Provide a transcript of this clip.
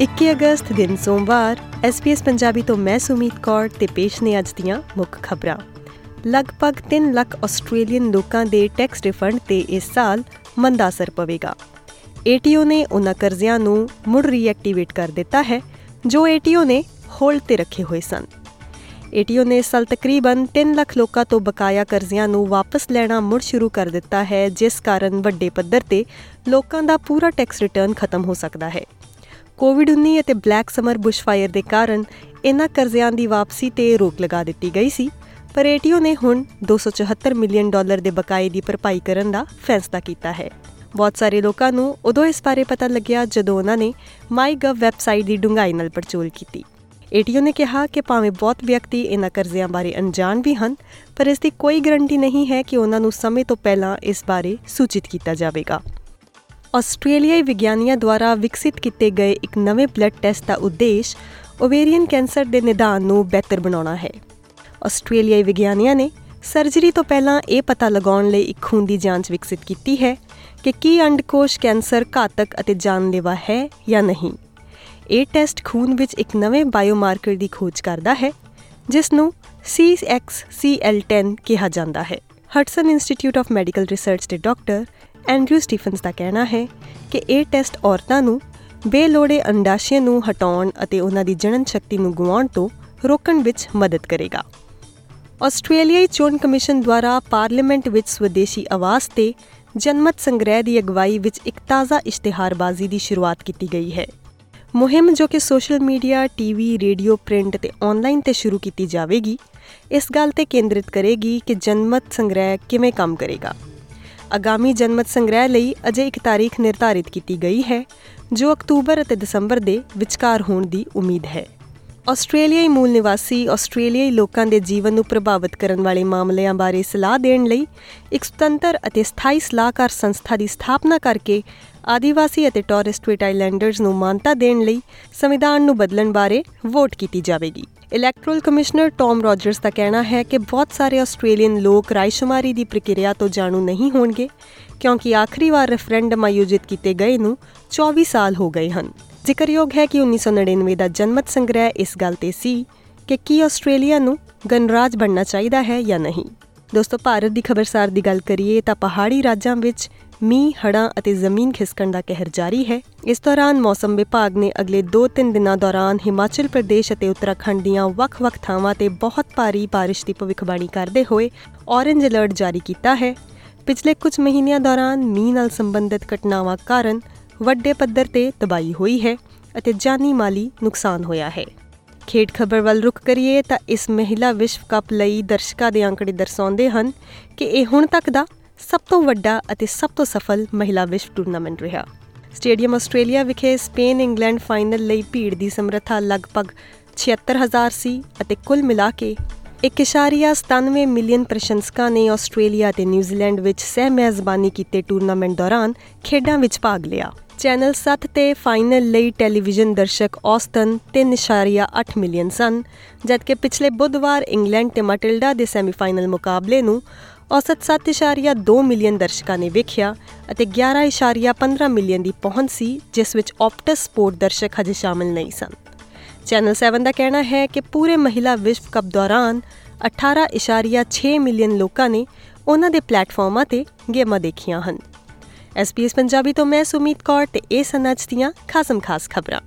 21 ਅਗਸਤ ਦਿਨ ਸੋਮਵਾਰ SBS ਪੰਜਾਬੀ ਤੋਂ ਮੈਂ ਸੁਮੀਤ ਕੌਰ ਤੇ ਪੇਸ਼ ਨੇ ਅੱਜ ਦੀਆਂ ਮੁੱਖ ਖਬਰਾਂ। ਲਗਭਗ 3 ਲੱਖ ਆਸਟ੍ਰੇਲੀਅਨ ਲੋਕਾਂ ਦੇ ਟੈਕਸ ਰਿਫੰਡ ਤੇ ਇਸ ਸਾਲ ਮੰਦਾ ਅਸਰ ਪਵੇਗਾ। ATO ਨੇ ਉਹਨਾਂ ਕਰਜ਼ਿਆਂ ਨੂੰ ਮੁੜ ਰੀਐਕਟੀਵੇਟ ਕਰ ਦਿੱਤਾ ਹੈ, ਜੋ ATO ਨੇ ਹੋਲਡ ਤੇ ਰੱਖੇ ਹੋਏ ਸਨ। ATO ਨੇ ਸਾਲ ਤਕਰੀਬਨ 3 ਲੱਖ ਲੋਕਾਂ ਤੋਂ ਬਕਾਇਆ ਕਰਜ਼ਿਆਂ ਨੂੰ ਵਾਪਸ ਲੈਣਾ ਮੁੜ ਸ਼ੁਰੂ ਕਰ ਦਿੱਤਾ ਹੈ, ਜਿਸ ਕਾਰਨ ਵੱਡੇ ਪੱਧਰ ਤੇ ਲੋਕਾਂ ਦਾ ਪੂਰਾ ਟੈਕਸ ਰਿਟਰਨ ਖਤਮ ਹੋ ਸਕਦਾ ਹੈ। ਕੋਵਿਡ-19 ਅਤੇ ਬਲੈਕ ਸਮਰ ਬੁਸ਼ਫਾਇਰ ਦੇ ਕਾਰਨ ਇਨ੍ਹਾਂ ਕਰਜ਼ਿਆਂ ਦੀ ਵਾਪਸੀ ਤੇ ਰੋਕ ਲਗਾ ਦਿੱਤੀ ਗਈ ਸੀ, ਪਰ ATO ਨੇ ਹੁਣ 274 ਮਿਲੀਅਨ ਡਾਲਰ ਦੇ ਬਕਾਏ ਦੀ ਭਰਪਾਈ ਕਰਨ ਦਾ ਫੈਸਲਾ ਕੀਤਾ ਹੈ। ਬਹੁਤ ਸਾਰੇ ਲੋਕਾਂ ਨੂੰ ਉਦੋਂ ਇਸ ਬਾਰੇ ਪਤਾ ਲੱਗਿਆ ਜਦੋਂ ਉਹਨਾਂ ਨੇ ਮਾਈਗਵ ਵੈਬਸਾਈਟ ਦੀ ਡੂੰਘਾਈ ਨਾਲ ਪੜਚੋਲ ਕੀਤੀ। ਏਟੀਓ ਨੇ ਕਿਹਾ ਕਿ ਭਾਵੇਂ ਬਹੁਤ ਵਿਅਕਤੀ ਇਹਨਾਂ ਕਰਜ਼ਿਆਂ ਬਾਰੇ ਅਣਜਾਣ ਵੀ ਹਨ, ਪਰ ਇਸ ਦੀ ਕੋਈ ਗਾਰੰਟੀ ਨਹੀਂ ਹੈ ਕਿ ਉਹਨਾਂ ਨੂੰ ਸਮੇਂ ਤੋਂ ਪਹਿਲਾਂ ਇਸ ਬਾਰੇ ਸੂਚਿਤ ਕੀਤਾ ਜਾਵੇਗਾ। ਆਸਟ੍ਰੇਲੀਆਈ ਵਿਗਿਆਨੀਆਂ ਦੁਆਰਾ ਵਿਕਸਿਤ ਕੀਤੇ ਗਏ ਇੱਕ ਨਵੇਂ ਬਲੱਡ ਟੈਸਟ ਦਾ ਉਦੇਸ਼ ਓਵੇਰੀਅਨ ਕੈਂਸਰ ਦੇ ਨਿਦਾਨ ਨੂੰ ਬਿਹਤਰ ਬਣਾਉਣਾ ਹੈ। ਆਸਟ੍ਰੇਲੀਆਈ ਵਿਗਿਆਨੀਆਂ ਨੇ ਸਰਜਰੀ ਤੋਂ ਪਹਿਲਾਂ ਇਹ ਪਤਾ ਲਗਾਉਣ ਲਈ ਇੱਕ ਖੂਨ ਦੀ ਜਾਂਚ ਵਿਕਸਿਤ ਕੀਤੀ ਹੈ ਕਿ ਕੀ ਅੰਡਕੋਸ਼ ਕੈਂਸਰ ਘਾਤਕ ਅਤੇ ਜਾਨਲੇਵਾ ਹੈ ਜਾਂ ਨਹੀਂ। ਇਹ ਟੈਸਟ ਖੂਨ ਵਿੱਚ ਇੱਕ ਨਵੇਂ ਬਾਇਓਮਾਰਕਰ ਦੀ ਖੋਜ ਕਰਦਾ ਹੈ, ਜਿਸ ਨੂੰ CXCL10 ਕਿਹਾ ਜਾਂਦਾ ਹੈ। Hudson Institute of Medical Research ਦੇ ਡਾਕਟਰ ਐਂਡਰਿਊ ਸਟੀਫਨਸ ਦਾ ਕਹਿਣਾ ਹੈ ਕਿ ਇਹ ਟੈਸਟ ਔਰਤਾਂ ਨੂੰ ਬੇਲੋੜੇ ਅੰਡਾਸ਼ਯ ਨੂੰ ਹਟਾਉਣ ਅਤੇ ਉਹਨਾਂ ਦੀ ਜਣਨ ਸ਼ਕਤੀ ਨੂੰ ਗਵਾਉਣ ਤੋਂ ਰੋਕਣ ਵਿੱਚ ਮਦਦ ਕਰੇਗਾ। ਆਸਟ੍ਰੇਲੀਆਈ ਚੋਣ ਕਮਿਸ਼ਨ ਦੁਆਰਾ ਪਾਰਲੀਮੈਂਟ ਵਿੱਚ ਸਵਦੇਸ਼ੀ ਆਵਾਸ ਤੇ ਜਨਮਤ ਸੰਗ੍ਰਹਿ ਦੀ ਅਗਵਾਈ ਵਿੱਚ ਇੱਕ ਤਾਜ਼ਾ ਇਸ਼ਤਿਹਾਰਬਾਜ਼ੀ ਦੀ ਸ਼ੁਰੂਆਤ ਕੀਤੀ ਗਈ ਹੈ। ਮੁਹਿੰਮ ਜੋ ਕਿ social media, TV, radio, print ਤੇ ਆਨਲਾਈਨ ਤੇ ਸ਼ੁਰੂ ਕੀਤੀ ਜਾਵੇਗੀ ਇਸ ਗੱਲ ਤੇ ਕੇਂਦਰਿਤ ਕਰੇਗੀ ਕਿ ਜਨਮਤ ਸੰਗ੍ਰਹਿ ਕਿਵੇਂ ਕੰਮ ਕਰੇਗਾ। ਆਗਾਮੀ ਜਨਮਤ ਸੰਗ੍ਰਹਿ ਲਈ ਅਜੇ ਇੱਕ ਤਾਰੀਖ ਨਿਰਧਾਰਿਤ ਕੀਤੀ ਗਈ ਹੈ, ਜੋ ਅਕਤੂਬਰ ਅਤੇ ਦਸੰਬਰ ਦੇ ਵਿਚਕਾਰ ਹੋਣ ਦੀ ਉਮੀਦ ਹੈ। ਆਸਟ੍ਰੇਲੀਆਈ ਮੂਲ ਨਿਵਾਸੀ ਆਸਟ੍ਰੇਲੀਆਈ ਲੋਕਾਂ ਦੇ ਜੀਵਨ ਨੂੰ ਪ੍ਰਭਾਵਿਤ ਕਰਨ ਵਾਲੇ ਮਾਮਲਿਆਂ ਬਾਰੇ ਸਲਾਹ ਦੇਣ ਲਈ ਇੱਕ ਸੁਤੰਤਰ ਅਤੇ ਸਥਾਈ ਸਲਾਹਕਾਰ ਸੰਸਥਾ ਦੀ ਸਥਾਪਨਾ ਕਰਕੇ ਆਦੀਵਾਸੀ ਅਤੇ ਟੋਰਸ ਸਟ੍ਰੇਟ ਆਈਲੈਂਡਰਸ ਨੂੰ ਮਾਨਤਾ ਦੇਣ ਲਈ ਸੰਵਿਧਾਨ ਨੂੰ ਬਦਲਣ ਬਾਰੇ ਵੋਟ ਕੀਤੀ ਜਾਵੇਗੀ। ਇਲੈਕਟਰਲ ਕਮਿਸ਼ਨਰ ਟੌਮ ਰੋਜਰਸ ਦਾ ਕਹਿਣਾ ਹੈ ਕਿ ਬਹੁਤ ਸਾਰੇ ਆਸਟ੍ਰੇਲੀਅਨ ਲੋਕ ਰਾਇਸ਼ੁਮਾਰੀ ਦੀ ਪ੍ਰਕਿਰਿਆ ਤੋਂ ਜਾਣੂ ਨਹੀਂ ਹੋਣਗੇ, ਕਿਉਂਕਿ ਆਖਰੀ ਵਾਰ ਰੈਫਰੈਂਡਮ ਆਯੋਜਿਤ ਕੀਤੇ ਗਏ ਨੂੰ 24 ਸਾਲ ਹੋ ਗਏ ਹਨ। ਜ਼ਿਕਰਯੋਗ ਹੈ ਕਿ 1999 ਦਾ ਜਨਮਤ ਸੰਗ੍ਰਹਿ ਇਸ ਗੱਲ ਤੇ ਸੀ ਕਿ ਕੀ ਆਸਟ੍ਰੇਲੀਆ ਨੂੰ ਗਣਰਾਜ ਬਣਨਾ ਚਾਹੀਦਾ ਹੈ ਜਾਂ ਨਹੀਂ ਦੋਸਤੋ ਭਾਰਤ ਦੀ ਖਬਰਸਾਰ ਦੀ ਗੱਲ ਕਰੀਏ ਤਾਂ ਪਹਾੜੀ ਰਾਜਾਂ ਵਿੱਚ ਮੀਂਹ ਹੜਾਂ ਅਤੇ ਜ਼ਮੀਨ ਖਿਸਕਣ ਦਾ ਕਹਿਰ ਜਾਰੀ ਹੈ ਇਸ ਦੌਰਾਨ ਮੌਸਮ ਵਿਭਾਗ ਨੇ ਅਗਲੇ 2-3 ਦਿਨਾਂ ਦੌਰਾਨ ਹਿਮਾਚਲ ਪ੍ਰਦੇਸ਼ ਅਤੇ ਉੱਤਰਾਖੰਡ ਦੀਆਂ ਵੱਖ-ਵੱਖ ਥਾਵਾਂ ਤੇ ਬਹੁਤ ਭਾਰੀ بارش ਦੀ ਭਵਿੱਖਬਾਣੀ ਕਰਦੇ ਹੋਏ ਔਰੇਂਜ ਅਲਰਟ ਜਾਰੀ ਕੀਤਾ ਹੈ ਪਿਛਲੇ ਕੁਝ ਮਹੀਨਿਆਂ ਦੌਰਾਨ ਮੀਂਹ ਨਾਲ ਸੰਬੰਧਿਤ ਘਟਨਾਵਾਂ ਕਾਰਨ ਵੱਡੇ ਪੱਧਰ ਤੇ ਤਬਾਹੀ ਹੋਈ ਹੈ ਅਤੇ ਜਾਨੀ ਮਾਲੀ ਨੁਕਸਾਨ ਹੋਇਆ ਹੈ। ਖੇਡ ਖਬਰ ਵੱਲ ਰੁਕ ਕਰੀਏ ਤਾਂ ਇਸ ਮਹਿਲਾ ਵਿਸ਼ਵ ਕੱਪ ਲਈ ਦਰਸ਼ਕਾਂ ਦੇ ਅੰਕੜੇ ਦਰਸਾਉਂਦੇ ਹਨ ਕਿ ਇਹ ਹੁਣ ਤੱਕ ਦਾ ਸਭ ਤੋਂ ਵੱਡਾ ਅਤੇ ਸਭ ਤੋਂ ਸਫਲ ਮਹਿਲਾ ਵਿਸ਼ਵ ਟੂਰਨਾਮੈਂਟ ਰਿਹਾ। ਸਟੇਡੀਅਮ ਆਸਟ੍ਰੇਲੀਆ ਵਿਖੇ ਸਪੇਨ ਇੰਗਲੈਂਡ ਫਾਈਨਲ ਲਈ ਭੀੜ ਦੀ ਸਮਰੱਥਾ ਲਗਭਗ 76000 ਸੀ ਅਤੇ ਕੁੱਲ ਮਿਲਾ ਕੇ 1.97 ਮਿਲੀਅਨ ਪ੍ਰਸ਼ੰਸਕਾਂ ਨੇ ਆਸਟ੍ਰੇਲੀਆ ਤੇ ਨਿਊਜ਼ੀਲੈਂਡ ਵਿੱਚ ਸਹਿ ਮੇਜ਼ਬਾਨੀ ਕੀਤੇ ਟੂਰਨਾਮੈਂਟ ਦੌਰਾਨ ਖੇਡਾਂ ਵਿੱਚ ਭਾਗ ਲਿਆ। ਚੈਨਲ 7 ਤੇ ਫਾਈਨਲ ਲਈ ਟੈਲੀਵਿਜ਼ਨ ਦਰਸ਼ਕ ਔਸਤਨ 3.8 ਮਿਲੀਅਨ ਸਨ, ਜਦਕਿ ਪਿਛਲੇ ਬੁੱਧਵਾਰ ਇੰਗਲੈਂਡ ਤੇ ਮਟਿਲਡਾ ਦੇ ਸੈਮੀਫਾਈਨਲ ਮੁਕਾਬਲੇ ਨੂੰ ਔਸਤ 7.2 ਮਿਲੀਅਨ ਦਰਸ਼ਕਾਂ ਨੇ ਵੇਖਿਆ ਅਤੇ 11.15 ਮਿਲੀਅਨ ਦੀ ਪਹੁੰਚ ਸੀ, ਜਿਸ ਵਿੱਚ ਆਪਟਸ ਸਪੋਰਟ ਦਰਸ਼ਕ ਹਜੇ ਸ਼ਾਮਲ ਨਹੀਂ ਸਨ। ਚੈਨਲ 7 ਦਾ ਕਹਿਣਾ ਹੈ ਕਿ ਪੂਰੇ ਮਹਿਲਾ ਵਿਸ਼ਵ ਕੱਪ ਦੌਰਾਨ 18.6 ਮਿਲੀਅਨ ਲੋਕਾਂ ਨੇ ਉਹਨਾਂ ਦੇ ਪਲੇਟਫਾਰਮਾਂ ਤੇ ਗੇਮਾਂ ਦੇਖੀਆਂ ਹਨ। ਐਸਪੀਐਸ ਪੰਜਾਬੀ ਤੋਂ ਮੈਂ ਸੁਮੀਤ ਕੌਰ ਤੇ ਇਹ ਸਨੱਚ ਦੀਆਂ ਖਾਸਮ ਖਾਸ ਖਬਰਾਂ।